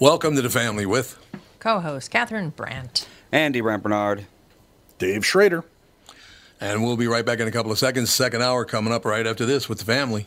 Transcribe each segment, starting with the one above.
Welcome to the family with Co-host Catherine Brandt. Andy Brant Barnard. Dave Schrader. And we'll be right back in a couple of seconds. Second hour coming up right after this with the family.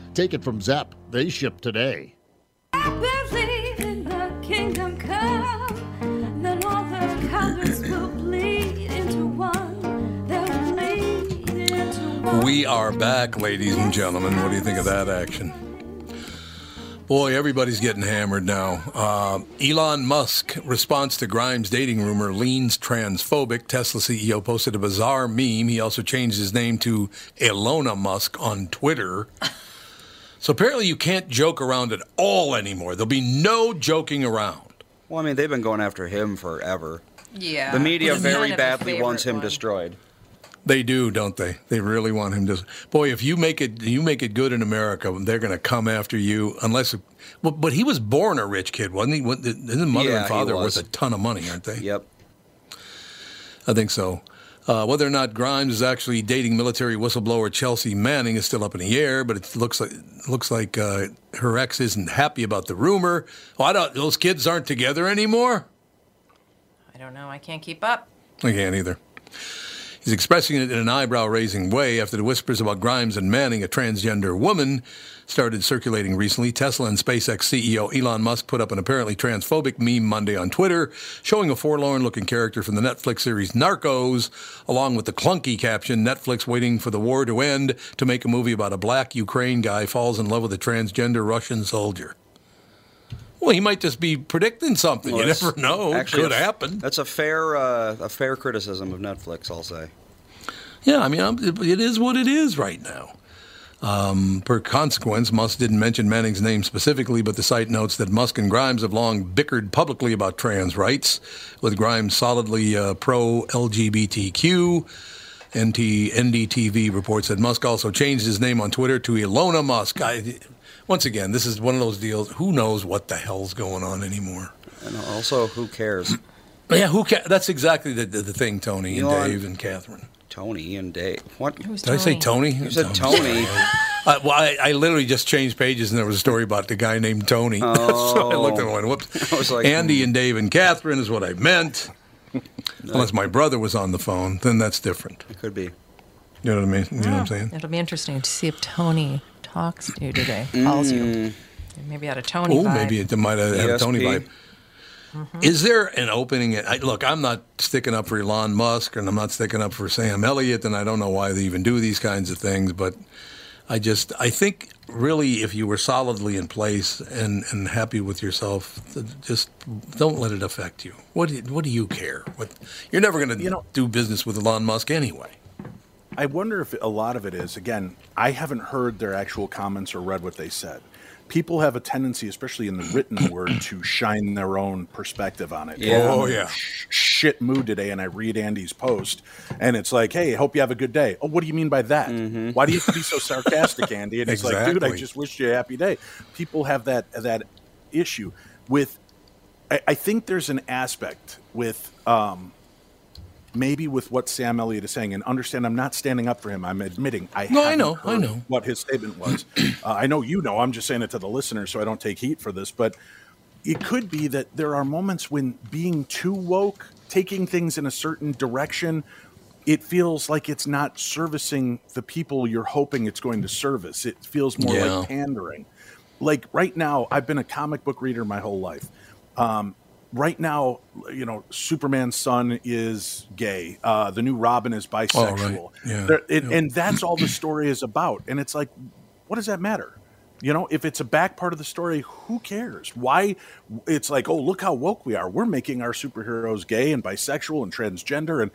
Take it from Zepp. They ship today. believe in the kingdom come, then all the colors will bleed into one. They'll bleed into one. We are back, ladies and gentlemen. What do you think of that action? Boy, everybody's getting hammered now. Uh, Elon Musk response to Grimes dating rumor leans transphobic. Tesla CEO posted a bizarre meme. He also changed his name to Elona Musk on Twitter. So apparently, you can't joke around at all anymore. There'll be no joking around. Well, I mean, they've been going after him forever. Yeah. The media He's very kind of a badly wants him one. destroyed. They do, don't they? They really want him to. Boy, if you make it, you make it good in America, they're going to come after you. Unless, well, but he was born a rich kid, wasn't he? What- His mother Yeah, and father was. worth a ton of money, aren't they? Yep. I think so. Uh, whether or not Grimes is actually dating military whistleblower Chelsea Manning is still up in the air, but it looks like looks like uh, her ex isn't happy about the rumor. Oh, I don't. Those kids aren't together anymore. I don't know. I can't keep up. I can't either. He's expressing it in an eyebrow raising way after the whispers about Grimes and Manning, a transgender woman, started circulating recently. Tesla and SpaceX CEO Elon Musk put up an apparently transphobic meme Monday on Twitter, showing a forlorn looking character from the Netflix series Narcos, along with the clunky caption Netflix waiting for the war to end to make a movie about a black Ukraine guy falls in love with a transgender Russian soldier. Well, he might just be predicting something. Well, you never know. actually Could happen. That's a fair uh, a fair criticism of Netflix, I'll say. Yeah, I mean, it is what it is right now. Um, per consequence, Musk didn't mention Manning's name specifically, but the site notes that Musk and Grimes have long bickered publicly about trans rights, with Grimes solidly uh, pro LGBTQ. NT, NDTV reports that Musk also changed his name on Twitter to Ilona Musk. I, once again, this is one of those deals. Who knows what the hell's going on anymore? And also, who cares? Yeah, who ca- That's exactly the, the, the thing, Tony and Dave and Catherine. Tony and Dave. What? Did I say Tony? You said Tony. Uh, well, I, I literally just changed pages, and there was a story about the guy named Tony. so I looked at it and went, whoops. I was like, Andy and Dave and Catherine is what I meant. Unless my brother was on the phone, then that's different. It could be. You know what I mean? You know what I'm saying? It'll be interesting to see if Tony talks to you today, calls you. Maybe had a Tony Oh, maybe it might have had a Tony ESP. Vibe. Is there an opening? I, look, I'm not sticking up for Elon Musk, and I'm not sticking up for Sam Elliott, and I don't know why they even do these kinds of things. But I just, I think, really, if you were solidly in place and, and happy with yourself, just don't let it affect you. What do you, what do you care? What you're never going to You know- do business with Elon Musk anyway. I wonder if a lot of it is again. I haven't heard their actual comments or read what they said. People have a tendency, especially in the written word, to shine their own perspective on it. Yeah. Oh, I'm in a yeah. sh- shit mood today, and I read Andy's post, and it's like, "Hey, hope you have a good day." Oh, what do you mean by that? Why do you have to be so sarcastic, Andy? And it's like, dude, I just wish you a happy day. People have that that issue with. I, I think there's an aspect with um, maybe with what Sam Elliott is saying, and understand I'm not standing up for him. I'm admitting I No, I know, I know. what his statement was. uh, I know you know. I'm just saying it to the listeners so I don't take heat for this. But it could be that there are moments when being too woke, taking things in a certain direction, it feels like it's not servicing the people you're hoping it's going to service. It feels more Yeah. like pandering. Like right now, I've been a comic book reader my whole life. Um, right now, you know, Superman's son is gay. Uh, the new Robin is bisexual. Yeah. There- it- And that's all the story is about. And it's like, what does that matter? You know, if it's a back part of the story, who cares? Why? It's like, oh, look how woke we are. We're making our superheroes gay and bisexual and transgender, and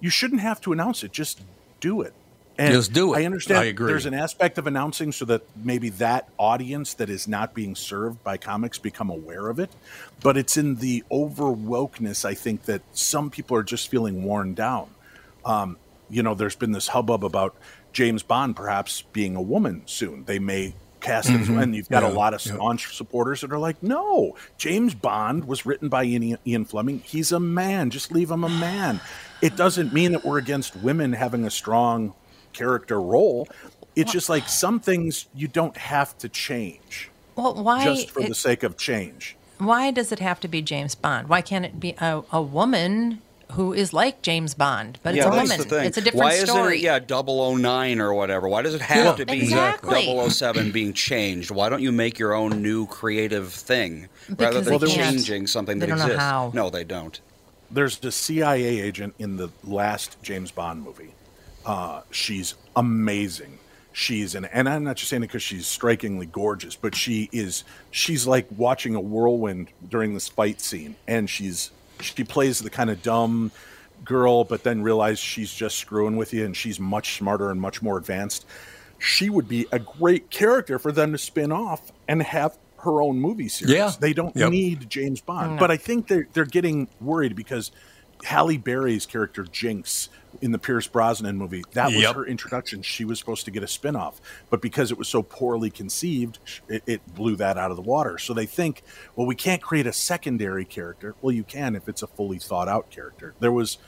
you shouldn't have to announce it. Just do it. And Just do it. I understand. I agree. There's an aspect of announcing so that maybe that audience that is not being served by comics become aware of it. But it's in the over wokeness, I think, that some people are just feeling worn down. Um, you know, there's been this hubbub about James Bond perhaps being a woman soon. They may cast him, as- and you've got a Mm-hmm. Lot of yeah. staunch supporters that are like, no, James Bond was written by Ian, Ian Fleming. He's a man. Just leave him a man. It doesn't mean that we're against women having a strong character role. It's just like some things you don't have to change well, why? just for it- the sake of change. why does it have to be James Bond? Why can't it be a, a woman who is like James Bond, but it's yeah, a woman? the thing. It's a different Why story. isn't it, yeah, 009 or whatever? Why does it have Yeah, to be exactly. 007 being changed? Why don't you make your own new creative thing rather than they can't. changing something They that don't know exists? how. No, they don't. there's the CIA agent in the last James Bond movie. Uh, she's amazing. She's an, and I'm not just saying it because she's strikingly gorgeous, but she is. She's like watching a whirlwind during this fight scene, and she's she plays the kind of dumb girl, but then realize she's just screwing with you, and she's much smarter and much more advanced. She would be a great character for them to spin off and have her own movie series. Yeah. They don't Yep. need James Bond, but I think they're they're getting worried because Halle Berry's character Jinx in the Pierce Brosnan movie that was Yep. her introduction. She was supposed to get a spinoff, but because it was so poorly conceived, it, it blew that out of the water. So they think, well, we can't create a secondary character. Well, you can if it's a fully thought out character. There was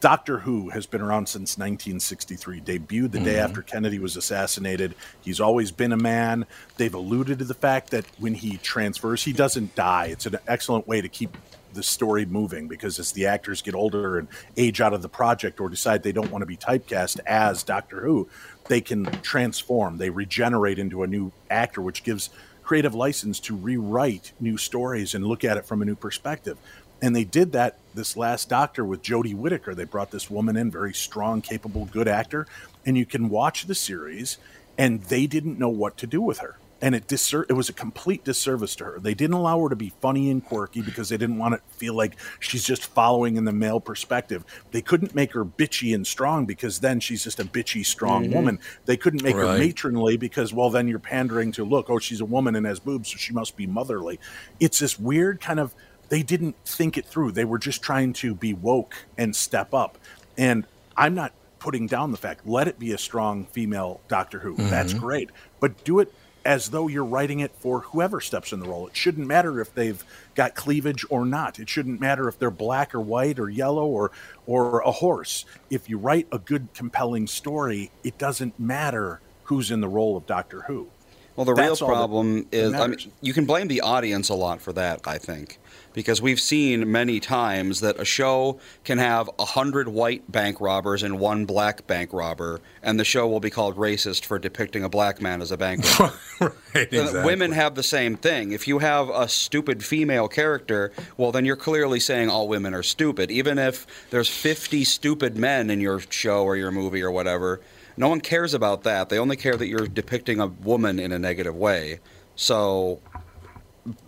Doctor Who has been around since 1963, debuted the day mm-hmm. after Kennedy was assassinated. He's always been a man. They've alluded to the fact that when he transfers, he doesn't die. It's an excellent way to keep the story moving because as the actors get older and age out of the project or decide they don't want to be typecast as Doctor Who, they can transform. They regenerate into a new actor, which gives creative license to rewrite new stories and look at it from a new perspective. And they did that this last Doctor with Jodie Whittaker. They brought this woman in, very strong, capable, good actor, and you can watch the series, and they didn't know what to do with her. And it disser- it was a complete disservice to her. They didn't allow her to be funny and quirky because they didn't want it to feel like she's just following in the male perspective. They couldn't make her bitchy and strong because then she's just a bitchy, strong Mhm. woman. They couldn't make her matronly because, well, then you're pandering to look, oh, she's a woman and has boobs, so she must be motherly. It's this weird kind of, they didn't think it through. They were just trying to be woke and step up. And I'm not putting down the fact, let it be a strong female Doctor Who. That's Mhm. great. But do it as though you're writing it for whoever steps in the role. It shouldn't matter if they've got cleavage or not. It shouldn't matter if they're black or white or yellow or or a horse. If you write a good compelling story, it doesn't matter who's in the role of Doctor Who. Well, the That's real problem is, I mean, you can blame the audience a lot for that. I think because we've seen many times that a show can have a hundred white bank robbers and one black bank robber, and the show will be called racist for depicting a black man as a bank robber. right, exactly. Women have the same thing. If you have a stupid female character, well, then you're clearly saying all women are stupid. Even if there's 50 stupid men in your show or your movie or whatever, no one cares about that. They only care that you're depicting a woman in a negative way. So,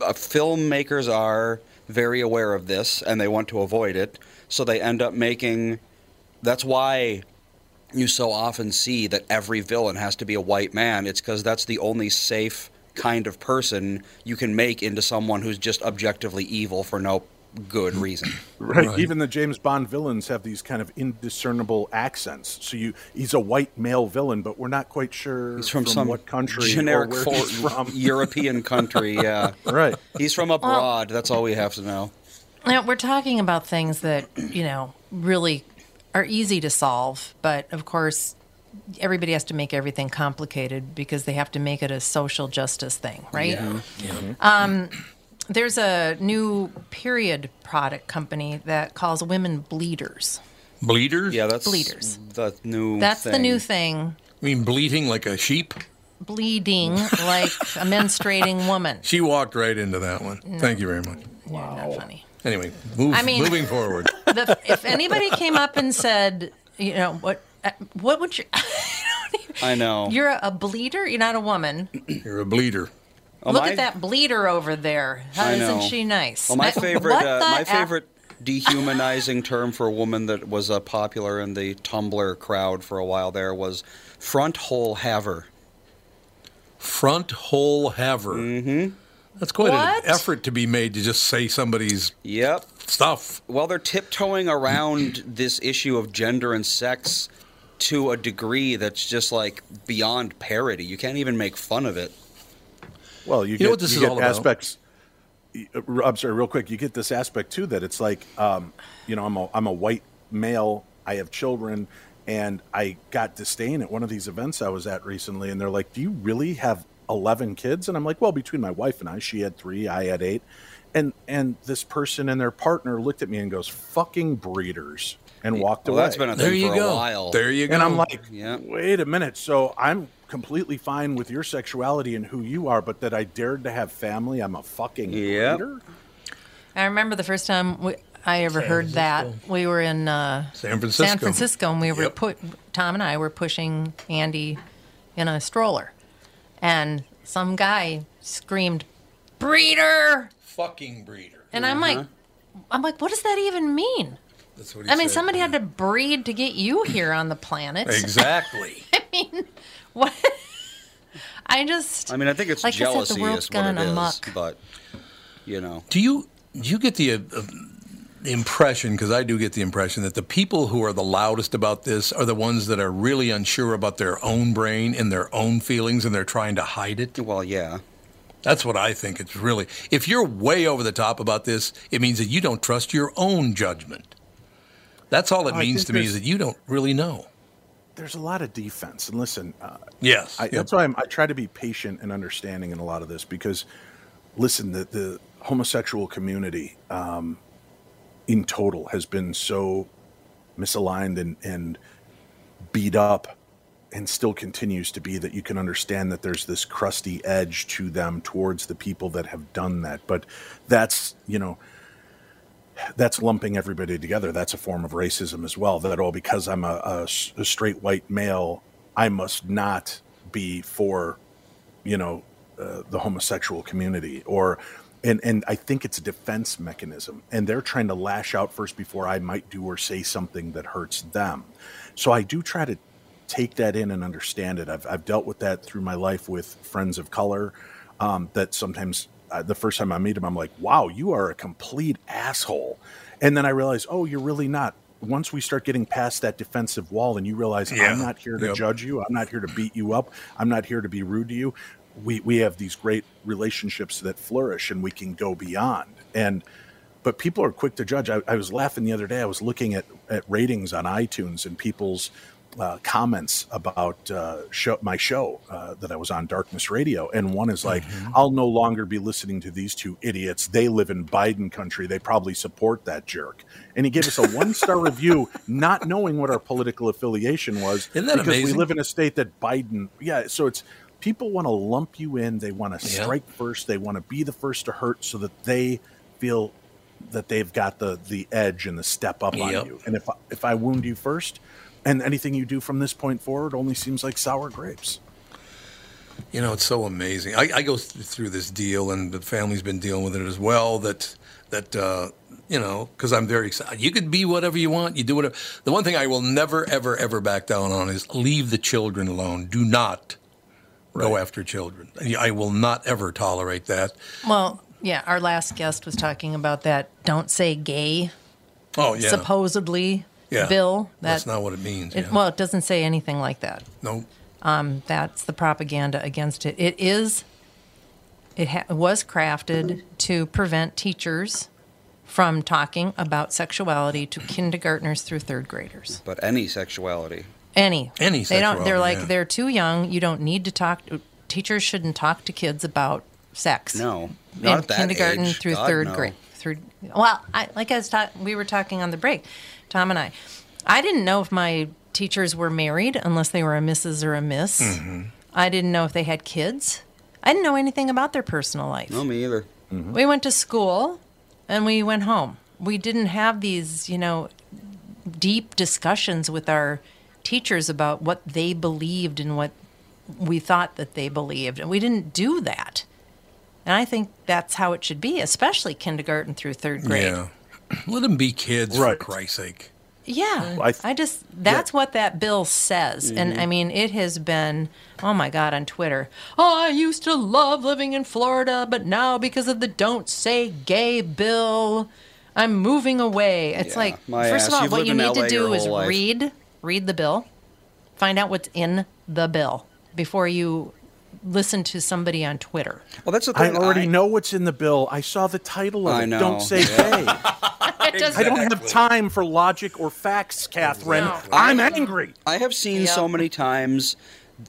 uh, filmmakers are very aware of this and they want to avoid it. So they end up making. That's why you so often see that every villain has to be a white man. It's because that's the only safe kind of person you can make into someone who's just objectively evil for no good reason. Right. Even the James Bond villains have these kind of indiscernible accents. So you, he's a white male villain, but we're not quite sure He's from, some what country generic or where he's from. European country. Yeah, right. He's from abroad. that's all we have to know. Now, we're talking about things that, you know, really are easy to solve, but of course, everybody has to make everything complicated because they have to make it a social justice thing, right? Um, there's a new period product company that calls women bleeders. Bleeders? Yeah, that's Bleeders. the new. That's the new thing. I mean, bleeding like a sheep? Bleeding like a menstruating woman. She walked right into that one. No. Thank you very much. You're not funny. Anyway, move, I mean- moving forward. The, if anybody came up and said, you know, what, uh, what would you? I know. You're a, a bleeder. You're not a woman. You're a bleeder. Oh, Look my- at that bleeder over there. I Isn't she nice? Well, my favorite, uh, my F- favorite dehumanizing term for a woman that was uh, popular in the Tumblr crowd for a while there was front hole haver. Front hole haver. Mm-hmm. That's quite What? an effort to be made to just say somebody's Yep. stuff. Well, they're tiptoeing around this issue of gender and sex to a degree that's just like beyond parody. You can't even make fun of it. Well, you, You get, know what this you is get all about? aspects. I'm sorry, real quick. You get this aspect too that it's like, um, you know, I'm a I'm a white male. I have children, and I got disdain at one of these events I was at recently, and they're like, "Do you really have 11 kids?" And I'm like, "Well, between my wife and I, she had three, I had eight. And and this person and their partner looked at me and goes, "Fucking breeders," and walked Well, away. that's been a thing There you for a go. while. There you go. And I'm like, Yeah. wait a minute. So I'm completely fine with your sexuality and who you are, but that I dared to have family, I'm a fucking Yep. breeder? I remember the first time we, I ever San heard that. We were in uh, San Francisco. San Francisco, and we were Yep. put. Tom and I were pushing Andy in a stroller, and some guy screamed, "Breeder!" Fucking breeder. And I'm like, I'm like, what does that even mean? That's what he I mean, said. somebody had to breed to get you here on the planet. Exactly. I mean, what? I just. I mean, I think it's like I said, jealousy the world's is what gone it is, amok. but you know. Do you do you get the uh, uh, impression? Because I do get the impression that the people who are the loudest about this are the ones that are really unsure about their own brain and their own feelings, and they're trying to hide it. Well, yeah. That's what I think. It's really if you're way over the top about this, it means that you don't trust your own judgment. That's all it I means to me is that you don't really know. There's a lot of defense. And listen, uh, Yes, I, that's why I'm, I try to be patient and understanding in a lot of this because, listen, the, the homosexual community, um, in total has been so misaligned and, and beat up and still continues to be that you can understand that there's this crusty edge to them towards the people that have done that. But that's, you know, that's lumping everybody together. That's a form of racism as well. That, all because I'm a straight white male, I must not be for, you know, uh, the homosexual community or and and I think it's a defense mechanism and they're trying to lash out first before I might do or say something that hurts them. So I do try to take that in and understand it. I've I've dealt with that through my life with friends of color um, that sometimes uh, the first time I meet him, I'm like, "Wow, you are a complete asshole." And then I realize, "Oh, you're really not." Once we start getting past that defensive wall and you realize Yeah. I'm not here to Yep. judge you, I'm not here to beat you up, I'm not here to be rude to you. We we have these great relationships that flourish and we can go beyond. And but people are quick to judge. I, I was laughing the other day. I was looking at, at ratings on iTunes and people's uh, comments about uh, show, my show uh, that I was on, Darkness Radio. And one is like, I'll no longer be listening to these two idiots. They live in Biden country. They probably support that jerk. And he gave us a one star review, not knowing what our political affiliation was. Isn't that because we live in a state that Biden, yeah. So it's people want to lump you in. They want to Yeah. strike first. They want to be the first to hurt so that they feel that they've got the the edge and the step up on you. And if I- if I wound you first, and anything you do from this point forward only seems like sour grapes. You know, it's so amazing. I, I go th- through this deal, and the family's been dealing with it as well. That that uh, you know, because I'm very excited. You could be whatever you want. You do whatever. The one thing I will never, ever, ever back down on is leave the children alone. Do not go after children. I will not ever tolerate that. Well, yeah, our last guest was talking about that don't say gay Oh yeah, supposedly yeah. bill. That, That's not what it means. it- yeah. Well, it doesn't say anything like that. no. Um, that's the propaganda against it. It is. It ha- was crafted to prevent teachers from talking about sexuality to kindergartners through third graders. But any sexuality. Any. Any They don't. They're like yeah. they're too young. You don't need to talk. Teachers shouldn't talk to kids about sex. No, in not at that kindergarten age. through God, third no. grade. Through well, I, like I was ta- we were talking on the break, Tom and I. I didn't know if my teachers were married unless they were a Mrs. or a Miss. Mm-hmm. I didn't know if they had kids. I didn't know anything about their personal life. No, me either. We went to school and we went home. We didn't have these, you know, deep discussions with our teachers about what they believed and what we thought that they believed. And we didn't do that. And I think that's how it should be, especially kindergarten through third grade. Yeah. Let them be kids, Right. for Christ's sake. Yeah, I th- I just that's what that bill says, and Mm-hmm. I mean it has been oh my god on Twitter. Oh, I used to love living in Florida, but now because of the "Don't Say Gay" bill, I'm moving away. It's Yeah, like my first ass. of all, You've what you need to LA your do is life. read read the bill, find out what's in the bill before you listen to somebody on Twitter. Well, that's the thing. I thing. already know what's in the bill. I saw the title of I it. know, Don't say gay. It does- I don't have time for logic or facts, Catherine. No. I'm angry. I have seen so many times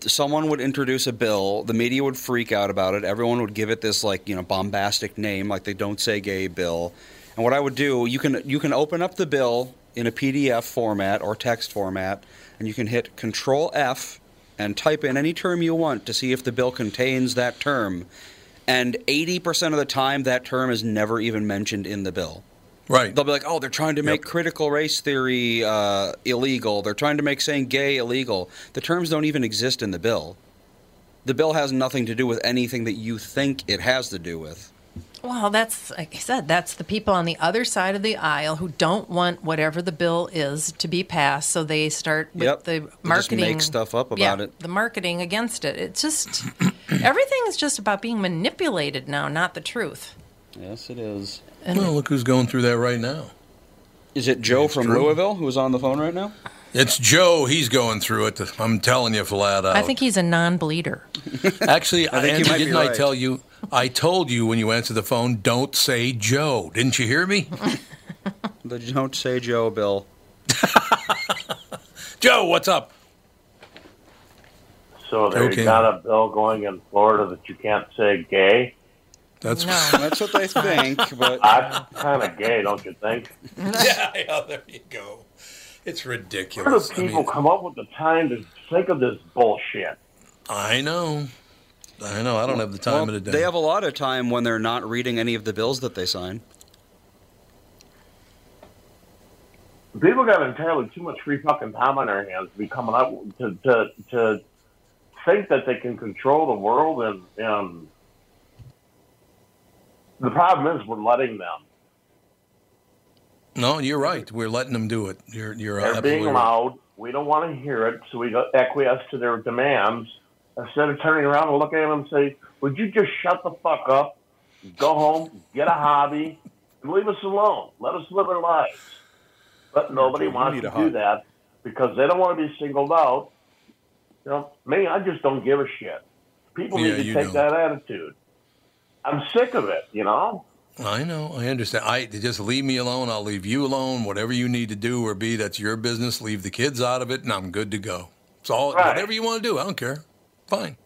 someone would introduce a bill, the media would freak out about it, everyone would give it this like, you know, bombastic name like they don't say gay bill. And what I would do, you can you can open up the bill in a PDF format or text format and you can hit control F and type in any term you want to see if the bill contains that term. And 80% of the time that term is never even mentioned in the bill. Right. They'll be like, oh, they're trying to make Yep. critical race theory uh, illegal. They're trying to make saying gay illegal. The terms don't even exist in the bill. The bill has nothing to do with anything that you think it has to do with. Well, that's like I said, that's the people on the other side of the aisle who don't want whatever the bill is to be passed, so they start with Yep. the They just marketing. make stuff up yeah, about it. The marketing against it. It's just everything is just about being manipulated now, not the truth. Yes, it is. well, look who's going through that right now. Is it Joe from true. Louisville who's on the phone right now? It's Joe. He's going through it. I'm telling you flat out. I think he's a non-bleeder. Actually, I think you Angie, might be didn't I tell you? I told you when you answered the phone, don't say Joe. Didn't you hear me? The Don't Say Joe bill. Joe, what's up? So they Okay. got a bill going in Florida that you can't say gay. That's No. That's what they think, but I'm kind of gay, don't you think? yeah, yeah, there you go. It's ridiculous. Where do ridiculous. I, people mean, come up with the time to think of this bullshit? I know. I know. I don't have the time well, of the day. they have a lot of time when they're not reading any of the bills that they sign. People got entirely too much free fucking time on their hands to be coming up to to to think that they can control the world and and the problem is we're letting them. No, you're right. We're letting them do it. You're you're They're absolutely being right. loud. We don't want to hear it, so we acquiesce to their demands instead of turning around and looking at them and say, "Would you just shut the fuck up, go home, get a hobby, and leave us alone? Let us live our lives." But nobody Joe, you wants to do hug. that because they don't want to be singled out. You know, me, I just don't give a shit. People Yeah, need to take don't. that attitude. I'm sick of it. You know. I know. I understand. I just leave me alone. I'll leave you alone. Whatever you need to do or be, that's your business. Leave the kids out of it, and I'm good to go. It's all Right. whatever you want to do. I don't care. Fine.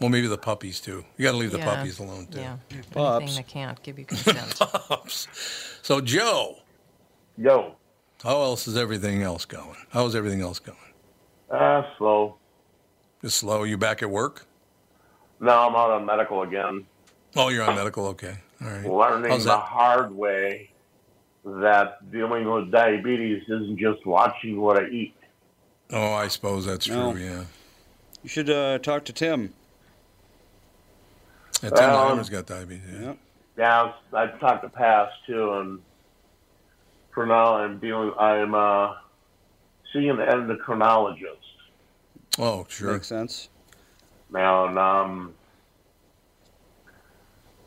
Well, maybe the puppies too. You got to leave the puppies alone too. Yeah. Pups. Anything that can't give you consent. Pups. So, Joe, Yo, how else is everything else going? How's everything else going? ah, slow. Just slow. You back at work? No, I'm out on medical again. Oh, you're on medical. Okay. All right. learning How's the hard way that dealing with diabetes isn't just watching what I eat. Oh, I suppose that's true. No. Yeah. You should uh, talk to Tim. Yeah, Tim Um, Heimer's got diabetes. Yeah. Yep. Yeah, I've talked to Past too, and for now I'm dealing. I'm uh, seeing an endocrinologist Oh, sure. Makes sense. Now, and um,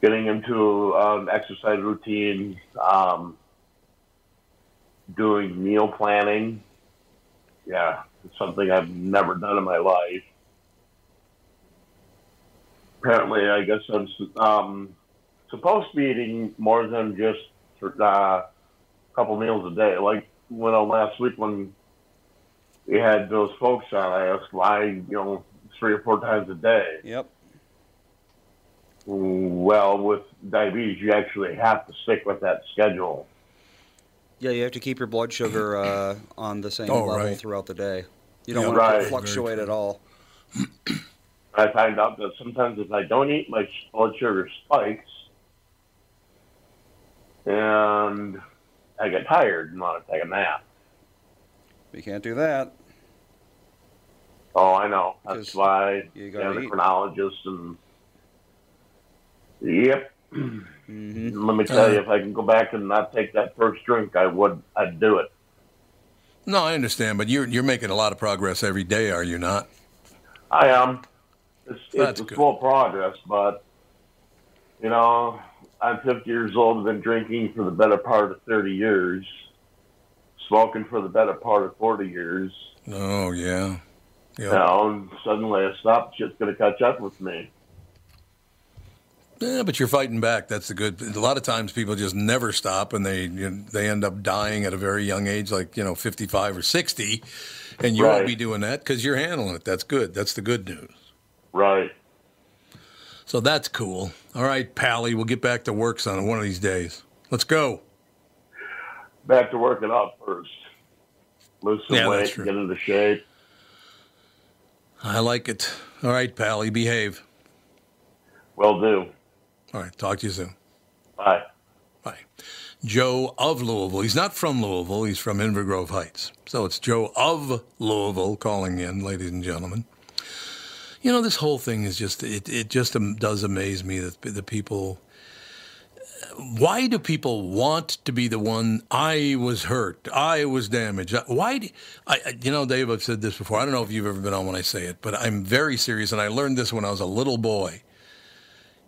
getting into an exercise routine, um, doing meal planning. Yeah, it's something I've never done in my life. Apparently, I guess I'm um, supposed to be eating more than just uh, a couple meals a day. Like when uh, last week when we had those folks on, I asked why you know three or four times a day. Yep. Well, with diabetes, you actually have to stick with that schedule. Yeah, you have to keep your blood sugar uh, on the same Oh, level right. throughout the day. You don't Yeah, want right. to fluctuate at all. I find out that sometimes if I don't eat, my blood sugar spikes, and I get tired and want to take a nap. You can't do that. Oh, I know. That's why you the gotta endocrinologist and yep. hmm Let me tell Uh, you, if I can go back and not take that first drink, I would. I'd do it. No, I understand, but you're you're making a lot of progress every day, are you not? I am. It's, That's it's a good. slow progress, but you know, I'm 50 years old. I've been drinking for the better part of 30 years, smoking for the better part of 40 years. Oh yeah. You know, and suddenly I stopped. Shit's going to catch up with me. Yeah, but you're fighting back. That's the good. A lot of times people just never stop, and they you know, they end up dying at a very young age, like you know, 55 or 60, and you won't be doing that because you're handling it. That's good. That's the good news. Right. So that's cool. All right, Pally, we'll get back to work son one of these days. Let's go. Back to working out first. Lose some Yeah, weight, get into shape. I like it. All right, Pally, behave. Will do. All right, talk to you soon. Bye. Bye. Joe of Louisville. He's not from Louisville. He's from Inver Grove Heights. So it's Joe of Louisville calling in, ladies and gentlemen. You know, this whole thing is just, it, it just does amaze me that the people, why do people want to be the one, I was hurt, I was damaged? Why, do, I, you know, Dave, I've said this before. I don't know if you've ever been on when I say it, but I'm very serious, and I learned this when I was a little boy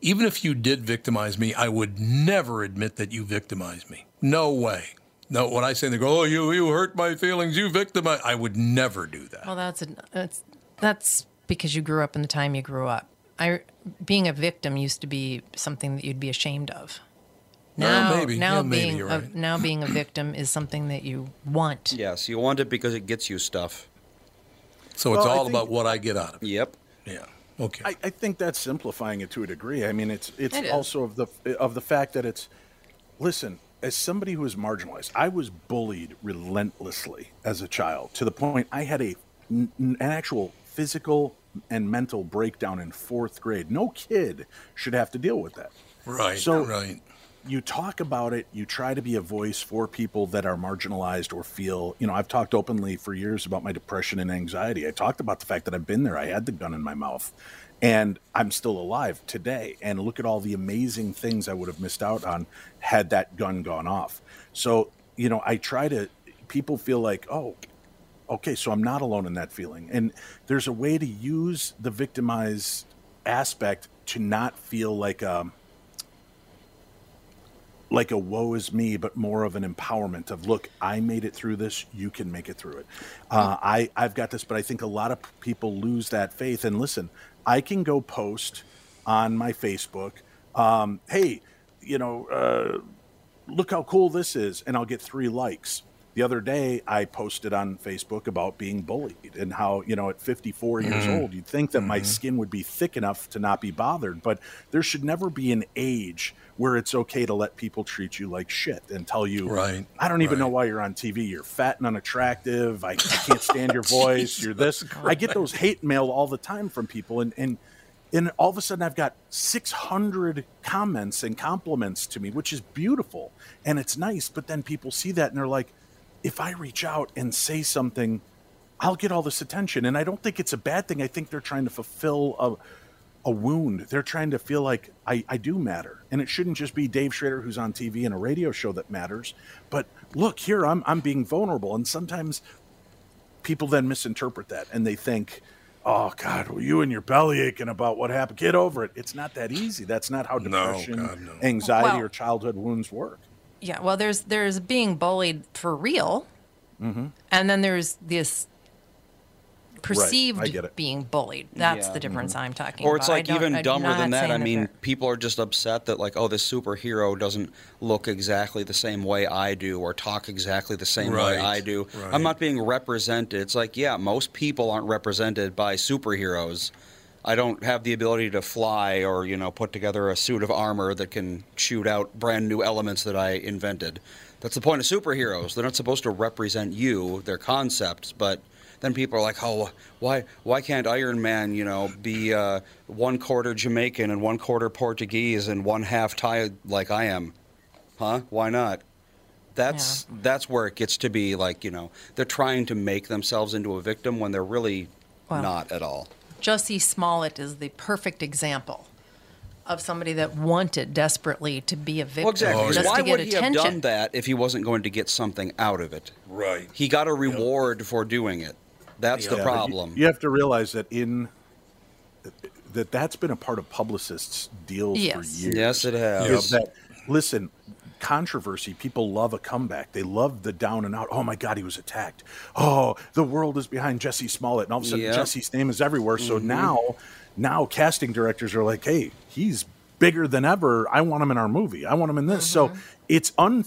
even if you did victimize me, I would never admit that you victimized me. No way. No, when I say they go, oh, you you hurt my feelings, you victimized, I would never do that. Well, that's a, that's that's because you grew up in the time you grew up. I being a victim used to be something that you'd be ashamed of. Well, Now, maybe. now Yeah, being you're a, now being a victim is something that you want. Yes, you want it because it gets you stuff. So it's Well, I all think- about what I get out of it. Yep. Yeah. Okay. I, I think that's simplifying it to a degree. I mean, it's it's It is. also of the of the fact that it's. Listen, as somebody who is marginalized, I was bullied relentlessly as a child to the point I had a n- n- an actual physical and mental breakdown in fourth grade. No kid should have to deal with that. Right. So right. You talk about it, you try to be a voice for people that are marginalized or feel, you know, I've talked openly for years about my depression and anxiety. I talked about the fact that I've been there. I had the gun in my mouth and I'm still alive today. And look at all the amazing things I would have missed out on had that gun gone off. So, you know, I try to, people feel like, oh, okay, so I'm not alone in that feeling. And there's a way to use the victimized aspect to not feel like um like a woe is me, but more of an empowerment of look, I made it through this, you can make it through it. Uh, I I've got this, but I think a lot of people lose that faith. And listen, I can go post on my Facebook, um, hey, you know, uh, look how cool this is, and I'll get three likes. The other day, I posted on Facebook about being bullied and how, you know, at 54 years Mhm. old, you'd think that my Mhm. skin would be thick enough to not be bothered. But there should never be an age where it's okay to let people treat you like shit and tell you, Right, I don't even right. know why you're on TV. You're fat and unattractive. I, I can't stand your voice. You're this. I get those hate mail all the time from people. And, and, and all of a sudden, I've got 600 comments and compliments to me, which is beautiful and it's nice. But then people see that and they're like, if I reach out and say something, I'll get all this attention. And I don't think it's a bad thing. I think they're trying to fulfill a, a wound. They're trying to feel like I, I do matter. And it shouldn't just be Dave Schrader who's on TV and a radio show that matters. But look, here I'm, I'm being vulnerable. And sometimes people then misinterpret that and they think, oh, God, well, you and your belly aching about what happened. Get over it. It's not that easy. That's not how No, depression, God, no. anxiety, Well- or childhood wounds work. Yeah, well, there's there's being bullied for real, Mm-hmm. and then there's this perceived I get it. being bullied. That's Yeah. the difference I'm talking about. Or it's I like even dumber than that. I mean, they're- people are just upset that like, oh, this superhero doesn't look exactly the same way I do, or talk exactly the same way I do. right. I'm not being represented. It's like, yeah, most people aren't represented by superheroes. I don't have the ability to fly or you know put together a suit of armor that can shoot out brand new elements that I invented. That's the point of superheroes. They're not supposed to represent you, their concepts, but then people are like, "Oh, why why can't Iron Man, you know, be uh, one quarter Jamaican and one quarter Portuguese and one half Thai like I am?" Huh? Why not? That's that's where it gets to be like, you know, they're trying to make themselves into a victim when they're really Well, not at all. Jussie Smollett is the perfect example of somebody that wanted desperately to be a victim Well, exactly. Oh, just Why to get would he attention. have done that if he wasn't going to get something out of it? Right. He got a reward for doing it. That's the Yeah, but you- problem. You, have to realize that in that that's been a part of publicists' deals for years. Yes, it has. Is that listen? Controversy. People love a comeback. They love the down and out. Oh my God, he was attacked. Oh, the world is behind Jesse Smollett, and all of a sudden Yeah. Jesse's name is everywhere. So Mm-hmm. now, now casting directors are like, hey, he's bigger than ever. I want him in our movie. I want him in this. So it's un.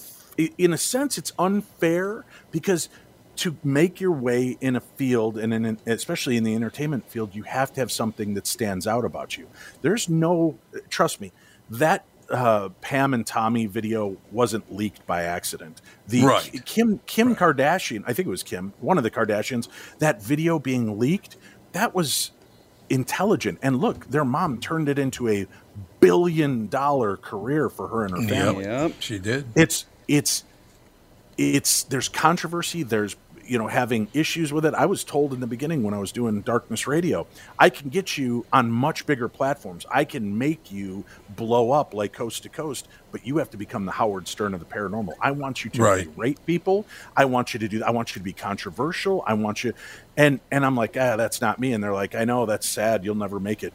In a sense, it's unfair because to make your way in a field and in an, especially in the entertainment field you have to have something that stands out about you there's no trust me that uh, pam and tommy video wasn't leaked by accident the Right. kim kim kardashian i think it was kim one of the kardashians that video being leaked that was intelligent and look their mom turned it into a billion dollar career for her and her family Yep. She did. it's it's it's there's controversy there's you know having issues with it. I was told in the beginning when i was doing darkness radio i can get you on much bigger platforms. I can make you blow up like coast to coast but you have to become the howard stern of the paranormal. I want you to Right. berate people. I want you to do i want you to be controversial. I want you and and i'm like ah that's not me. And they're like i know that's sad. You'll never make it.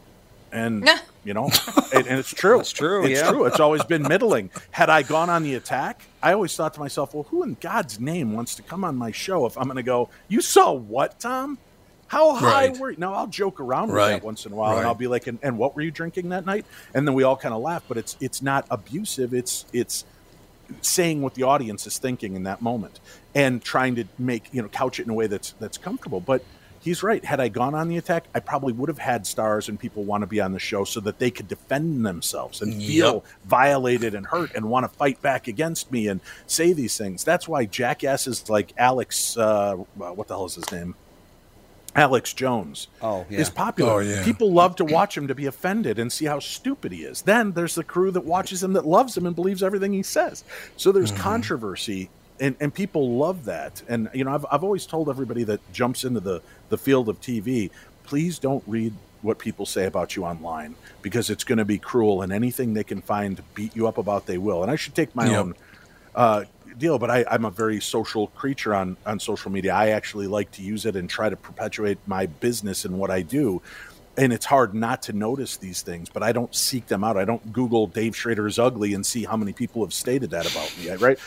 And you know and, and it's true It's true, it's yeah. true it's always been middling had i gone on the attack i always thought to myself well who in god's name wants to come on my show if i'm going to go you saw what tom how high Right. were you? Now I'll joke around with Right. that once in a while, and I'll be like, and, "And what were you drinking that night?" And then we all kind of laugh, but it's it's not abusive. It's it's saying what the audience is thinking in that moment and trying to make you know couch it in a way that's that's comfortable. But he's right. Had I gone on the attack, I probably would have had stars and people want to be on the show so that they could defend themselves and feel violated and hurt and want to fight back against me and say these things. That's why jackasses like Alex, uh, what the hell is his name? Alex Jones Oh, yeah. is popular. Oh, yeah. People love to watch him to be offended and see how stupid he is. Then there's the crew that watches him that loves him and believes everything he says. So there's Mm-hmm. controversy and, and people love that. And you know, I've, I've always told everybody that jumps into the, the field of TV, please don't read what people say about you online because it's going to be cruel and anything they can find to beat you up about they will. And I should take my Yep. own uh, deal, but I, I'm a very social creature on, on social media. I actually like to use it and try to perpetuate my business and what I do. And it's hard not to notice these things, but I don't seek them out. I don't Google Dave Schrader is ugly and see how many people have stated that about me, right?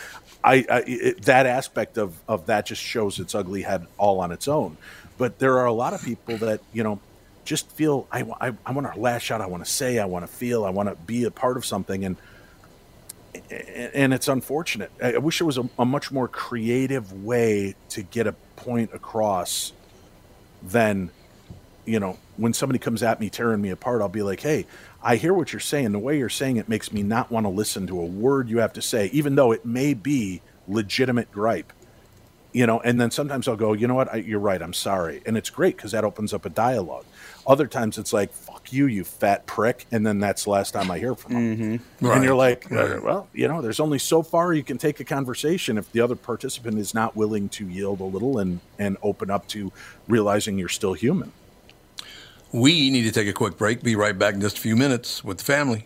I, I it, that aspect of, of that just shows its ugly head all on its own. But there are a lot of people that, you know, just feel I, I, I want to lash out. I want to say, I want to feel, I want to be a part of something. And and it's unfortunate. I wish there was a, a much more creative way to get a point across than, you know, when somebody comes at me tearing me apart, I'll be like, hey, I hear what you're saying. The way you're saying it makes me not want to listen to a word you have to say, even though it may be legitimate gripe. You know, and then sometimes I'll go, you know what, I, you're right, I'm sorry. And it's great because that opens up a dialogue. Other times it's like, fuck you, you fat prick. And then that's the last time I hear from them. Right, mm-hmm. And you're like, right. well, you know, there's only so far you can take a conversation if the other participant is not willing to yield a little and and open up to realizing you're still human. We need to take a quick break. Be right back in just a few minutes with the family.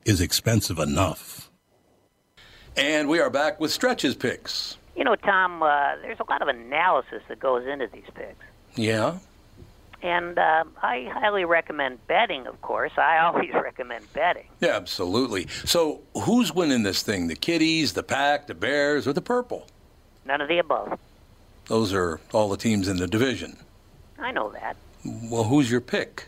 is expensive enough. And we are back with stretches picks. You know, Tom, uh, there's a lot of analysis that goes into these picks. Yeah. And uh, I highly recommend betting, of course. I always recommend betting. Yeah, absolutely. So, who's winning this thing? The Kitties, the Pack, the Bears, or the Purple? None of the above. Those are all the teams in the division. I know that. Well, who's your pick?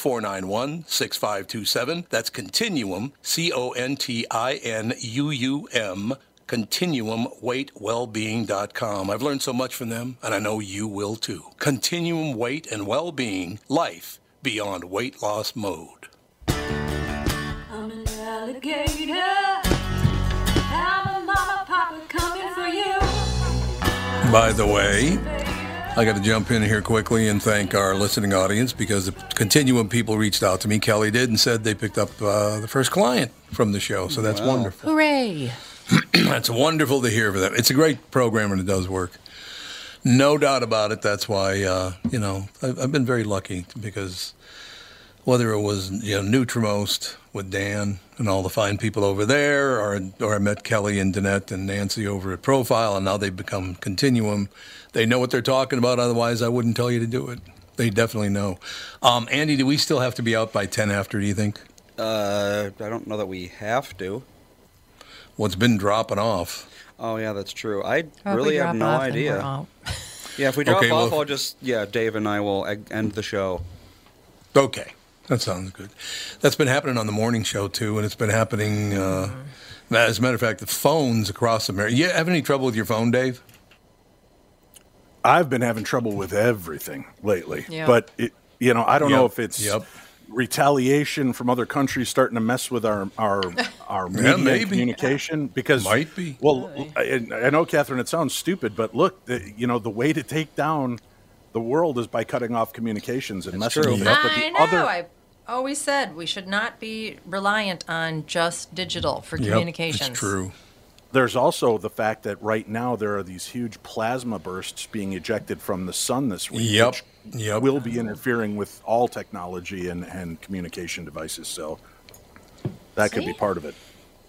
491 6527. That's Continuum, C O N T I N U U M, continuumweightwellbeing.com. I've learned so much from them, and I know you will too. Continuum Weight and Wellbeing, life beyond weight loss mode. I'm an alligator. I'm a mama papa coming for you. By the way, I got to jump in here quickly and thank our listening audience because the Continuum people reached out to me. Kelly did and said they picked up uh, the first client from the show. So that's wonderful. Hooray! That's wonderful to hear for them. It's a great program and it does work. No doubt about it. That's why, uh, you know, I've, I've been very lucky because whether it was, you know, Nutrimost with Dan and all the fine people over there, or, or I met Kelly and Danette and Nancy over at Profile, and now they've become Continuum. They know what they're talking about. Otherwise, I wouldn't tell you to do it. They definitely know. Um, Andy, do we still have to be out by 10 after, do you think? Uh, I don't know that we have to. what's been dropping off. Oh yeah, that's true. I Well, really have no off, then we're idea. Yeah, if we drop Okay, off, if- I'll just yeah, Dave and I will end the show. Okay, that sounds good. That's been happening on the morning show too, and it's been happening. Uh, as a matter of fact, the phones across America. You have any trouble with your phone, Dave? I've been having trouble with everything lately, Yeah. but it, you know, I don't know if it's yep. retaliation from other countries starting to mess with our our our media and maybe. communication because Might be. Well, I, I know, Catherine, it sounds stupid, but look, the, you know, the way to take down the world is by cutting off communications and messing true. things up. But I the know. other, I've always said we should not be reliant on just digital for communications. It's true. There's also the fact that right now there are these huge plasma bursts being ejected from the sun this week. Yep. which Yep. Will be interfering with all technology and, and communication devices. So that could be part of it.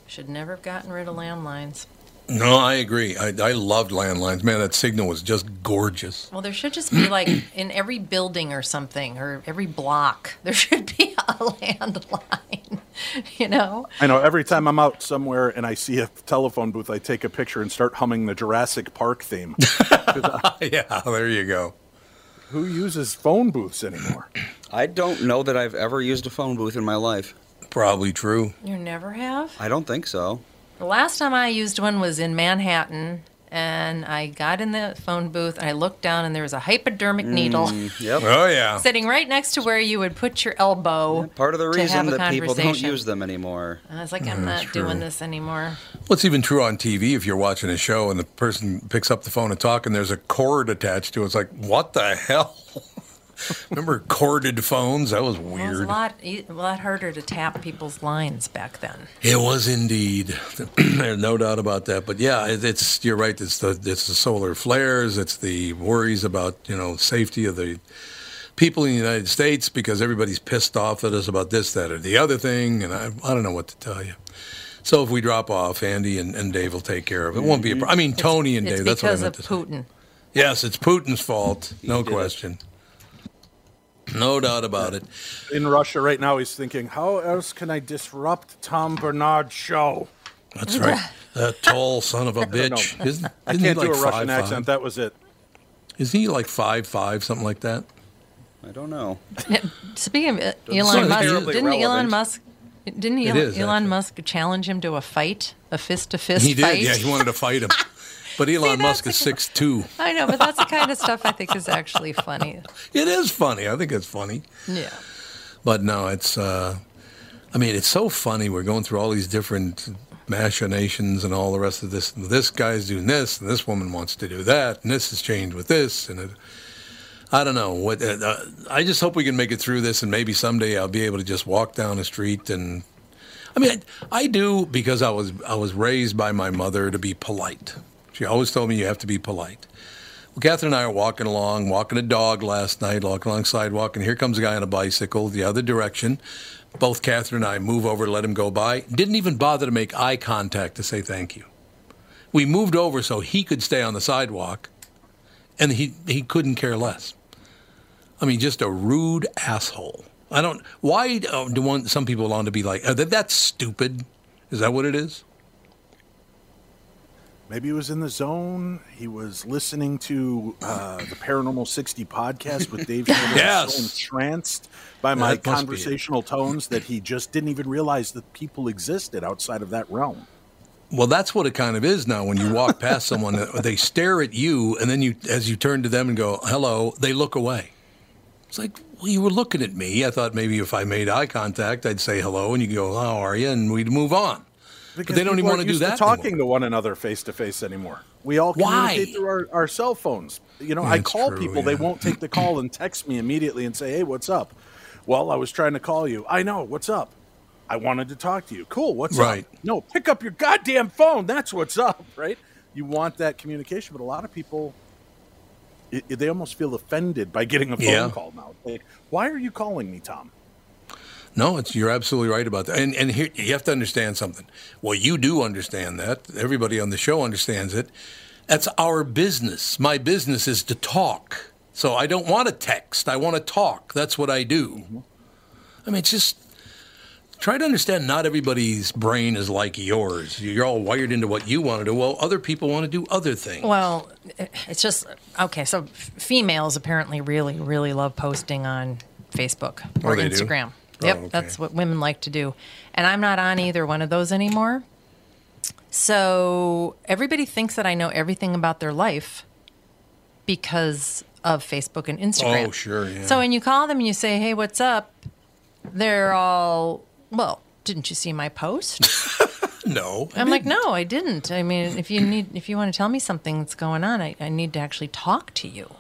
Should never have gotten rid of landlines. No, I agree. I, I loved landlines. Man, that signal was just gorgeous. Well, there should just be like in every building or something, or every block, there should be a landline. You know? I know every time I'm out somewhere and I see a telephone booth, I take a picture and start humming the Jurassic Park theme. yeah, there you go. Who uses phone booths anymore? I don't know that I've ever used a phone booth in my life. Probably true. You never have? I don't think so. The last time I used one was in Manhattan, and I got in the phone booth and I looked down, and there was a hypodermic mm, needle Yep. Oh yeah. sitting right next to where you would put your elbow. Part of the to reason have a that people don't use them anymore. And I was like, I'm mm, not doing this anymore. What's even true on TV if you're watching a show and the person picks up the phone and talk and there's a cord attached to it. It's like, what the hell? Remember corded phones? That was Well, it was weird. a lot, a lot harder to tap people's lines back then. It was indeed. There's no doubt about that. But yeah, it's you're right. It's the it's the solar flares. It's the worries about you know safety of the people in the United States because everybody's pissed off at us about this, that, or the other thing, and I I don't know what to tell you. So if we drop off, Andy and, and Dave will take care of it. It won't be a. pro- I mean, Tony and It's Dave. That's what I because meant of to say. Putin. Yes, it's Putin's fault. No question. it. Question. No doubt about it. In Russia right now, he's thinking, how else can I disrupt Tom Barnard's show? That's right. That tall son of a don't know. bitch. Isn't, I isn't can't he do like a Russian 5'5"? accent. That was it. Isn't he like five five, something like that? I don't know. Speaking of uh, Elon Musk, didn't Elon. Musk, didn't Elon, is, Elon. Musk challenge him to a fight, a fist to fist He did. fight? Yeah, he wanted to fight him. But Elon Musk is six two. I know, but that's the kind of stuff I think is actually funny. It is funny. I think it's funny. Yeah. But no, it's. Uh, I mean, it's so funny. We're going through all these different machinations and all the rest of this. This guy's doing this, and this woman wants to do that, and this has changed with this, and it, I don't know what. Uh, uh, I just hope we can make it through this, and maybe someday I'll be able to just walk down the street and. I mean, I, I do because I was I was raised by my mother to be polite. She always told me you have to be polite. Well, Catherine and I are walking along, walking a dog last night, walking along sidewalk, and here comes a guy on a bicycle the other direction. Both Catherine and I move over to let him go by. Didn't even bother to make eye contact to say thank you. We moved over so he could stay on the sidewalk, and he, he couldn't care less. I mean, just a rude asshole. I don't. Why do want some people want to be like uh, that? That's stupid. Is that what it is? Maybe he was in the zone. He was listening to uh, the Paranormal 60 podcast with Dave Schrader. Yes. So entranced by my That must be it. conversational tones that he just didn't even realize that people existed outside of that realm. Well, that's what it kind of is now. When you walk past someone, they stare at you, and then you, as you turn to them and go "hello," they look away. It's like, well, you were looking at me. I thought maybe if I made eye contact, I'd say hello, and you go, "How are you?" and we'd move on. But they don't even want to do that. talking anymore. to one another face to face anymore. We all Why? communicate through our, our cell phones. You know, I call true, people, they won't take the call and text me immediately and say, "Hey, what's up?" Well, I was trying to call you. I know. What's up? I wanted to talk to you. Cool. What's Right. up? No, pick up your goddamn phone. That's what's up, right? You want that communication, but a lot of people it, it- they almost feel offended by getting a phone Yeah. call now. Like, why are you calling me, Tom? No, it's you're absolutely right about that. And and here you have to understand something. Well, you do understand that. Everybody on the show understands it. That's our business. My business is to talk. So I don't want to text. I want to talk. That's what I do. I mean, it's just Try to understand not everybody's brain is like yours. You're all wired into what you want to do. Well, other people want to do other things. Well, it's just okay. So f- females apparently really, really love posting on Facebook or Oh, they do? Oh, Yep, okay. that's what women like to do. And I'm not on either one of those anymore. So everybody thinks that I know everything about their life because of Facebook and Instagram. Oh, sure, yeah. So when you call them and you say, "Hey, what's up?" They're all, "Well, didn't you see my post?" no. I'm like, no, I didn't. I mean, if you need, if you want to tell me something that's going on, I, I need to actually talk to you.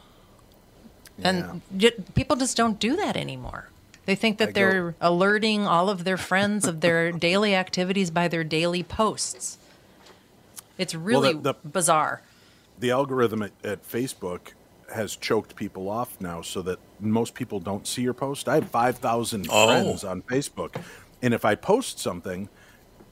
Yeah. And people just don't do that anymore. They think that I they're alerting all of their friends of their daily activities by their daily posts. It's really the- bizarre. the algorithm at, at Facebook has choked people off now so that most people don't see your post. I have 5,000 Oh. friends on Facebook. And if I post something,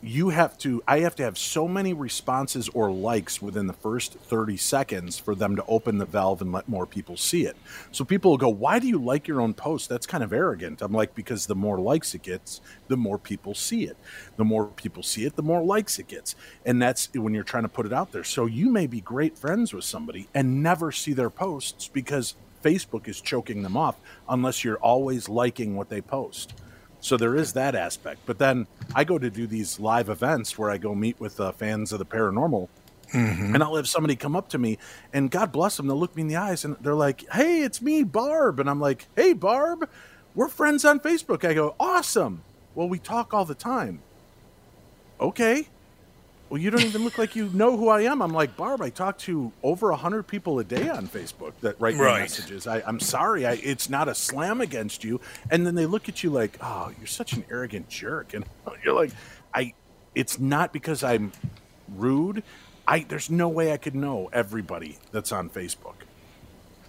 you have to I have to have so many responses or likes within the first 30 seconds for them to open the valve and let more people see it. So people will go, "Why do you like your own post? That's kind of arrogant." I'm like, "Because the more likes it gets, the more people see it. The more people see it, the more likes it gets." And that's when you're trying to put it out there. So you may be great friends with somebody and never see their posts because Facebook is choking them off unless you're always liking what they post. So there is that aspect. But then I go to do these live events where I go meet with uh, fans of the paranormal. And I'll have somebody come up to me, and God bless them, they'll look me in the eyes and they're like, Hey, it's me, Barb. And I'm like, Hey, Barb, we're friends on Facebook. I go, Awesome. Well, we talk all the time. Okay. Well, you don't even look like you know who I am. I'm like, Barb, I talk to over 100 people a day on Facebook that write me Right. messages. I, I'm sorry. I, it's not a slam against you. And then they look at you like, oh, you're such an arrogant jerk. And you're like, I, it's not because I'm rude. I, there's no way I could know everybody that's on Facebook.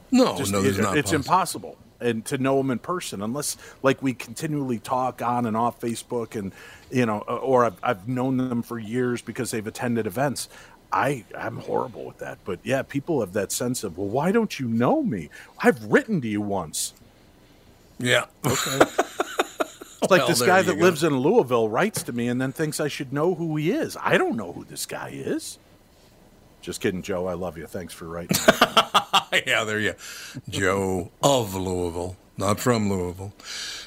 no, Just- no, it- not. it's possible. impossible and to know them in person unless like we continually talk on and off facebook and you know uh, or I've, I've known them for years because they've attended events. I i'm horrible with that but yeah people have that sense of well why don't you know me? I've written to you once. Yeah. okay. It's like Well, this guy that go. lives in louisville writes to me and then thinks i should know who he is. I don't know who this guy is. Just kidding joe. I love you. Thanks for writing yeah, there you Joe of Louisville, not from Louisville.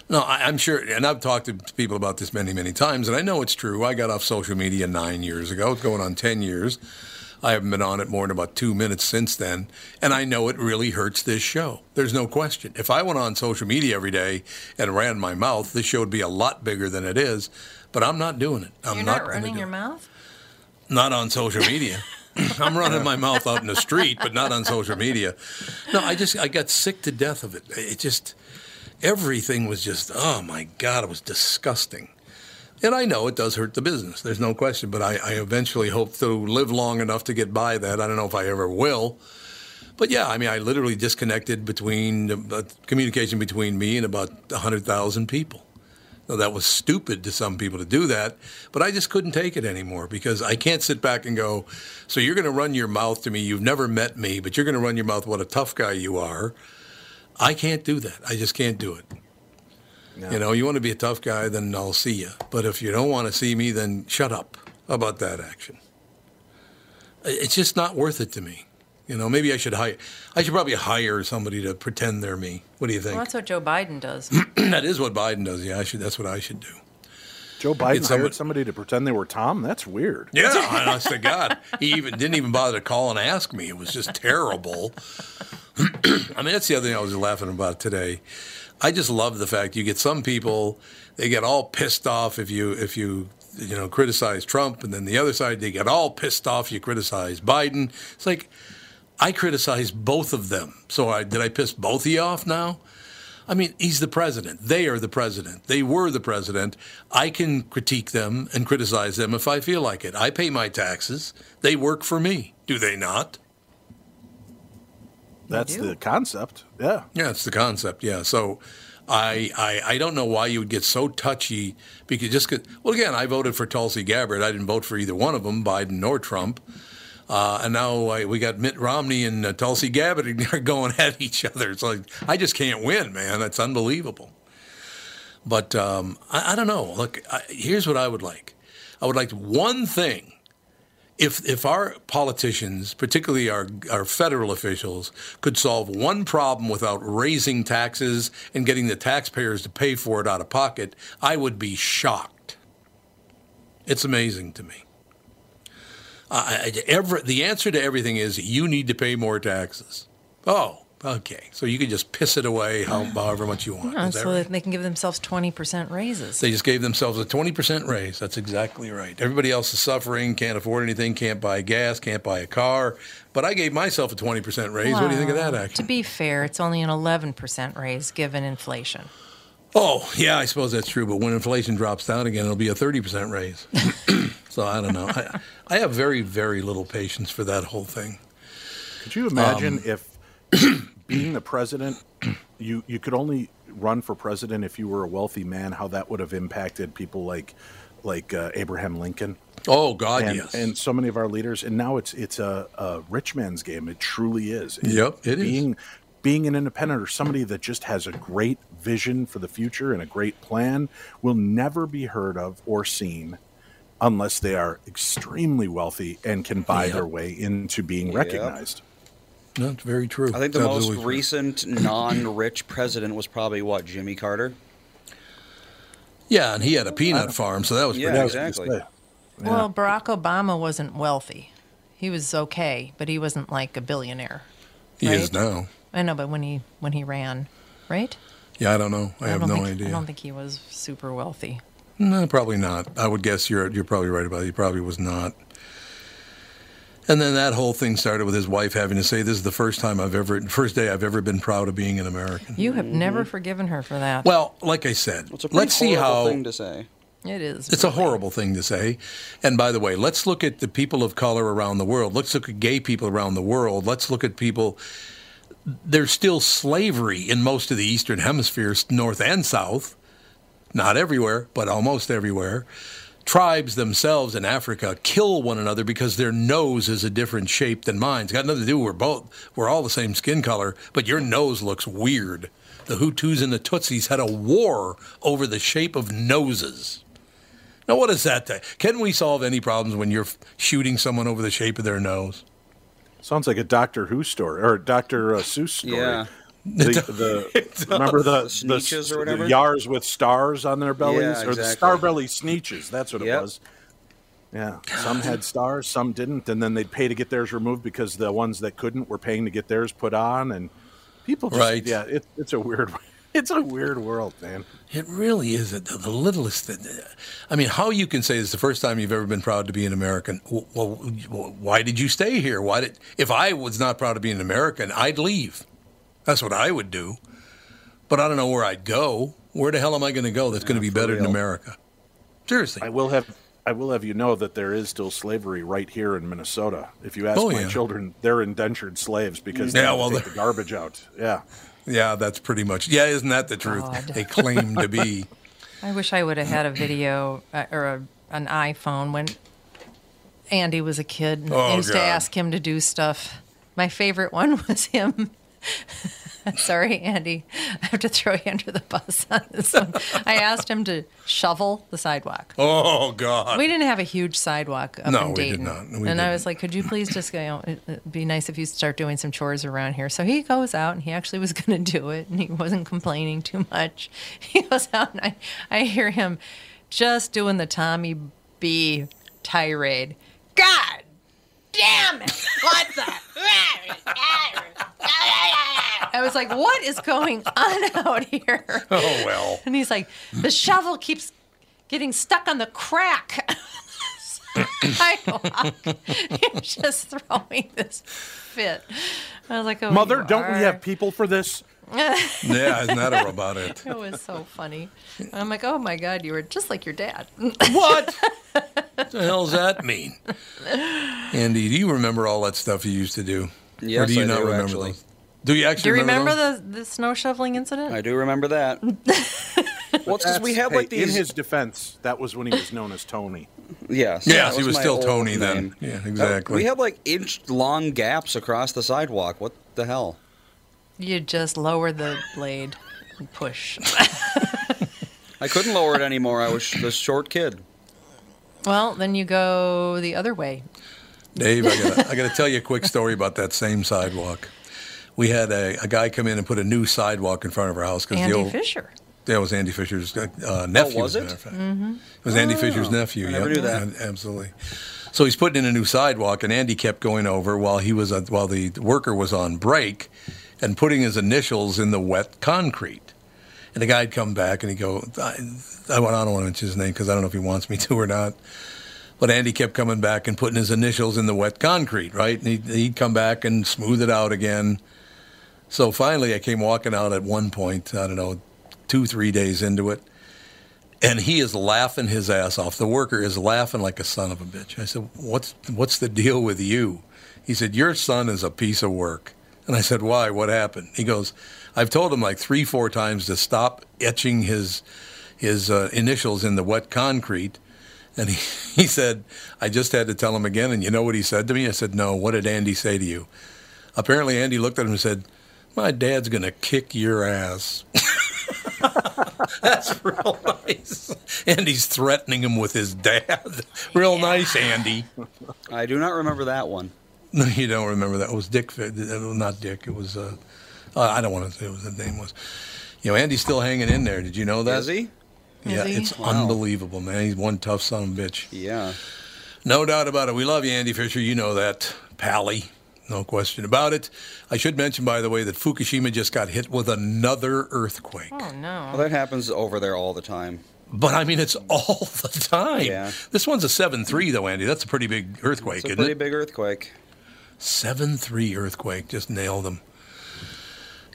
No, I, I'm sure, and I've talked to people about this many, many times, and I know it's true. I got off social media nine years ago. It's going on 10 years. I haven't been on it more than about two minutes since then, and I know it really hurts this show. There's no question. If I went on social media every day and ran my mouth, this show would be a lot bigger than it is, but I'm not doing it. I'm You're not, gonna running your it. mouth. Not on social media. I'm running my mouth out in the street, but not on social media. No, I just I got sick to death of it. It just everything was just oh my god, it was disgusting. And I know it does hurt the business. There's no question. But I, I eventually hope to live long enough to get by that. I don't know if I ever will. But yeah, I mean, I literally disconnected between uh, communication between me and about hundred thousand people. Now, that was stupid to some people to do that, but I just couldn't take it anymore because I can't sit back and go, so you're going to run your mouth to me. You've never met me, but you're going to run your mouth what a tough guy you are. I can't do that. I just can't do it. You know, you want to be a tough guy, then I'll see you. But if you don't want to see me, then shut up How about that action. It's just not worth it to me. You know, maybe I should hire. I should probably hire somebody to pretend they're me. What do you think? Well, that's what Joe Biden does. that is what Biden does. Yeah, I should. That's what I should do. Joe Biden Get somebody- hired somebody to pretend they were Tom. That's weird. Yeah, honest to God, he even didn't even bother to call and ask me. It was just terrible. I mean, that's the other thing I was laughing about today. I just love the fact you get some people they get all pissed off if you if you you know criticize Trump, and then the other side they get all pissed off you criticize Biden. It's like I criticize both of them. So I did I piss both of you off now? I mean, he's the president. They are the president. They were the president. I can critique them and criticize them if I feel like it. I pay my taxes. They work for me. Do they not? That's the concept. Yeah. Yeah, it's the concept. Yeah. So I, I I don't know why you would get so touchy because just 'cause- well again I voted for Tulsi Gabbard. I didn't vote for either one of them, Biden nor Trump. Uh, and now we got Mitt Romney and uh, Tulsi Gabbard going at each other. It's like I just can't win, man. That's unbelievable. But um, I, I don't know. Look, I, here's what I would like. I would like one thing. If if our politicians, particularly our our federal officials, could solve one problem without raising taxes and getting the taxpayers to pay for it out of pocket, I would be shocked. It's amazing to me. Every, the answer to everything is you need to pay more taxes. Oh, okay. So you can just piss it away how, however much you want. Yeah, so right? they can give themselves 20% raises. They just gave themselves a 20% raise. That's exactly right. Everybody else is suffering, can't afford anything, can't buy gas, can't buy a car. But I gave myself a 20% raise. What do you think of that Well, action? To be fair, it's only an 11% raise given inflation. Oh, yeah, I suppose that's true. But when inflation drops down again, it'll be a 30% raise. so I don't know. I, I have very, very little patience for that whole thing. Could you imagine Um, if being the president, you you could only run for president if you were a wealthy man? How that would have impacted people like like uh, Abraham Lincoln. Oh God, and, yes. and so many of our leaders. And now it's it's a, a rich man's game. It truly is. Yep, it is. being, Being an independent or somebody that just has a great vision for the future and a great plan will never be heard of or seen unless they are extremely wealthy and can buy Yep. their way into being Yep. recognized. That's very true. I think the Absolutely most recent non-rich president was probably what Jimmy Carter. Yeah, and he had a peanut farm, so that was Yeah, pretty exactly. Well, Barack Obama wasn't wealthy. He was okay, but he wasn't like a billionaire. He is now. I know, but when he when he ran, right? Yeah, I don't know. I, have no think, idea. I don't think he was super wealthy. No, probably not. I would guess you're you're probably right about it. He probably was not. And then that whole thing started with his wife having to say, "This is the first time I've ever, first day I've ever been proud of being an American." You have never mm-hmm. forgiven her for that. Well, like I said, It's a let's see how thing to say. it is. It's a horrible thing to say. And by the way, let's look at the people of color around the world. Let's look at gay people around the world. Let's look at people. There's still slavery in most of the Eastern Hemisphere, north and south. Not everywhere, but almost everywhere. Tribes themselves in Africa kill one another because their nose is a different shape than mine. It's got nothing to do. We're both we're all the same skin color, but your nose looks weird. The Hutus and the Tutsis had a war over the shape of noses. Now, what is that? Can we solve any problems when you're shooting someone over the shape of their nose? Sounds like a Doctor Who story or Doctor uh, Seuss story. Yeah. The, the, remember the, The or whatever? The Yars with stars on their bellies, Yeah, or the. Star Belly Sneetches. That's what it was. Yeah, some had stars, some didn't, and then they'd pay to get theirs removed because the ones that couldn't were paying to get theirs put on, and people just Right. yeah, it, it's a weird, it's a weird world, man. It really is the, the littlest. Thing. I mean, how you can say it's the first time you've ever been proud to be an American? Well, well, why did you stay here? Why did? If I was not proud to be an American, I'd leave. That's what I would do. But I don't know where I'd go. Where the hell am I going to go? That's going to be for better than. America. Seriously. I will have. I will have you know that there is still slavery right here in Minnesota. If you ask Oh, my yeah. children, they're indentured slaves because they Yeah, have well, take they're- the garbage out. Yeah. Yeah, that's pretty much. Yeah, isn't that the truth? God. They claim to be. I wish I would have had a video uh, or a, an iPhone when Andy was a kid. And Oh, I used to ask him to do stuff. My favorite one was him. Sorry, Andy. I have to throw you under the bus on this one. I asked him to shovel the sidewalk. Oh God. We didn't have a huge sidewalk up No, in we did Dayton. not. We and I didn't. was like, could you please just go, you know, it, it'd be nice if you start doing some chores around here. So he goes out and he actually was going to do it and he wasn't complaining too much. He goes out and I, I hear him just doing the Tommy B tirade. God damn it. What's the? I was like, what is going on out here? Oh well. And he's like, the shovel keeps getting stuck on the crack. I know. He's just throwing this fit. I was like, oh, Mother, don't we have people for this? Yeah, isn't that a about it? It was so funny. I'm like, oh my God, you were just like your dad. What? what the hell does that mean? Andy, do you remember all that stuff you used to do? or Yes, do you I not do, remember actually. those? Do you actually Do you remember those? the, the snow shoveling incident? I do remember that. well, because we That's- had hey, like these. In his defense, that was when he was known as Tony. Yes. Yes, that he was still old Tony then. Yeah, That- exactly. we had like inch long gaps across the sidewalk. What the hell? You just lower the blade and push. I I couldn't lower it anymore. I was the short kid. Well, then you go the other way. Dave, I gotta, I gotta tell you a quick story about that same sidewalk. We had a, a guy come in and put a new sidewalk in front of our house because Andy the old Fisher. that was Andy Fisher's uh, nephew. Oh, was it? matter of fact. Mm-hmm. It was Andy Fisher's nephew. I never yep. knew that. Yeah, Absolutely. So he's putting in a new sidewalk, and Andy kept going over while he was uh, while the worker was on break, and putting his initials in the wet concrete. And the guy'd come back and he'd go, I, I, don't want to mention his name because I don't know if he wants me to or not. But Andy kept coming back and putting his initials in the wet concrete, right? And he'd, he'd come back and smooth it out again. So finally, I came walking out at one point, I don't know, two, three days into it, and he is laughing his ass off. The worker is laughing like a son of a bitch. I said, "What's what's the deal with you?" He said, "Your son is a piece of work." And I said, "Why? What happened?" He goes, "I've told him like three, four times to stop etching his his uh, initials in the wet concrete." And he, he said, I just had to tell him again. And you know what he said to me? I said, No, what did Andy say to you? Apparently, Andy looked at him and said, My dad's going to kick your ass. That's real nice. Andy's threatening him with his dad. Real nice, Andy. I do not remember that one. No, you don't remember that. It was Dick, uh, not Dick. It was, uh, I don't want to say what his name was. You know, Andy's still hanging in there. Did you know that? Is he? Yeah, he? it's Wow. unbelievable, man. He's one tough son of a bitch. Yeah. No doubt about it. We love you, Andy Fisher. You know that. Pally. No question about it. I should mention, by the way, that Fukushima just got hit with another earthquake. Oh no. Well, that happens over there all the time. But I mean, it's all the time. Yeah. This one's a 7 3, though, Andy. That's a pretty big earthquake, It's a isn't it? pretty it? big earthquake. 7 3 earthquake. Just nailed them.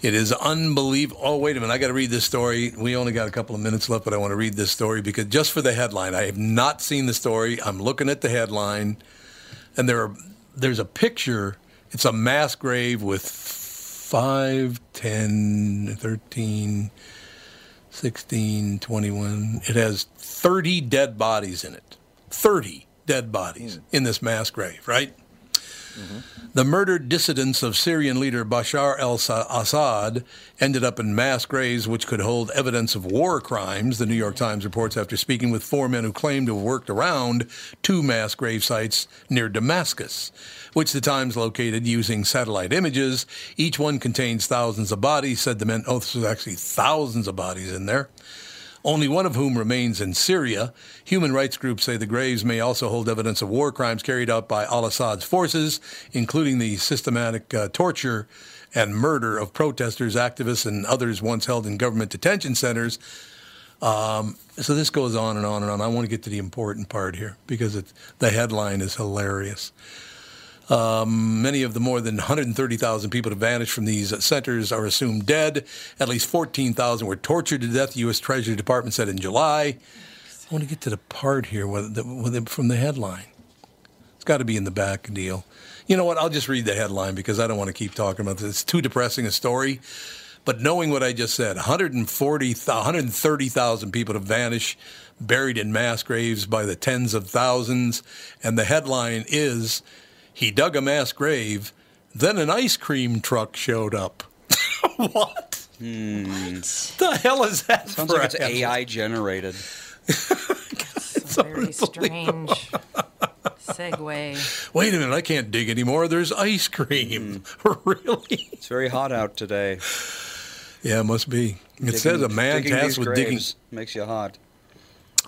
It is unbelievable. Oh, wait a minute. I got to read this story. We only got a couple of minutes left, but I want to read this story because just for the headline, I have not seen the story. I'm looking at the headline, and there are, there's a picture. It's a mass grave with 5, 10, 13, 16, 21. It has 30 dead bodies in it. 30 dead bodies hmm. in this mass grave, right? The murdered dissidents of Syrian leader Bashar al Assad ended up in mass graves which could hold evidence of war crimes, the New York Times reports after speaking with four men who claimed to have worked around two mass grave sites near Damascus, which the Times located using satellite images. Each one contains thousands of bodies, said the men. Oh, there's actually thousands of bodies in there only one of whom remains in Syria. Human rights groups say the graves may also hold evidence of war crimes carried out by al Assad's forces, including the systematic uh, torture and murder of protesters, activists, and others once held in government detention centers. Um, so this goes on and on and on. I want to get to the important part here because the headline is hilarious. Um, many of the more than 130,000 people that vanished from these centers are assumed dead. At least 14,000 were tortured to death, the U.S. Treasury Department said in July. I want to get to the part here from the headline. It's got to be in the back deal. You know what? I'll just read the headline because I don't want to keep talking about this. It's too depressing a story. But knowing what I just said, 140, 130,000 people have vanished, buried in mass graves by the tens of thousands. And the headline is He dug a mass grave, then an ice cream truck showed up. what? Hmm. The hell is that? Sounds for like it's a? AI generated. Very strange segue. Wait a minute, I can't dig anymore. There's ice cream. Hmm. really? It's very hot out today. Yeah, it must be. It Digging- says a man tasked with digging. makes you hot.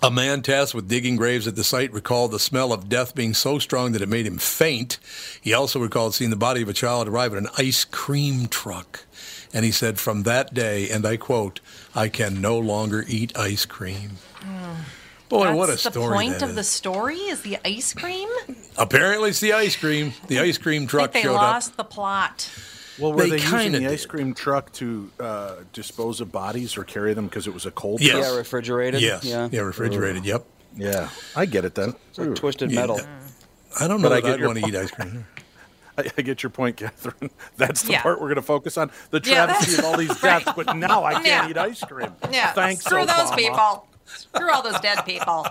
A man tasked with digging graves at the site recalled the smell of death being so strong that it made him faint. He also recalled seeing the body of a child arrive in an ice cream truck. And he said, From that day, and I quote, I can no longer eat ice cream. Boy, That's what a story! the point of the story is the ice cream. Apparently, it's the ice cream. The ice cream I truck think they showed lost up. the plot. Well, were They they, using the did. ice cream truck to uh, dispose of bodies or carry them because it was a cold Yes. truck? Yeah, refrigerated. Yes. Yeah. Yeah, refrigerated. Yep. Yeah, I get it then. It's like twisted Yeah. metal. I don't know But I that get I'd your want to eat ice cream. I, I get your point, Catherine. That's the Yeah. part we're going to focus on. The Yeah, travesty of all these deaths, but now I can't Yeah. eat ice cream. Yeah, Thanks, screw those people. Screw all those dead people.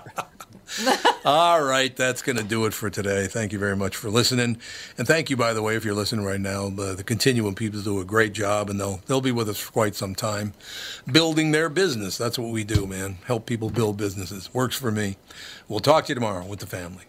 All right, that's going to do it for today. Thank you very much for listening, and thank you, by the way, if you're listening right now. Uh, the Continuum people do a great job, and they'll they'll be with us for quite some time, building their business. That's what we do, man. Help people build businesses. Works for me. We'll talk to you tomorrow with the family.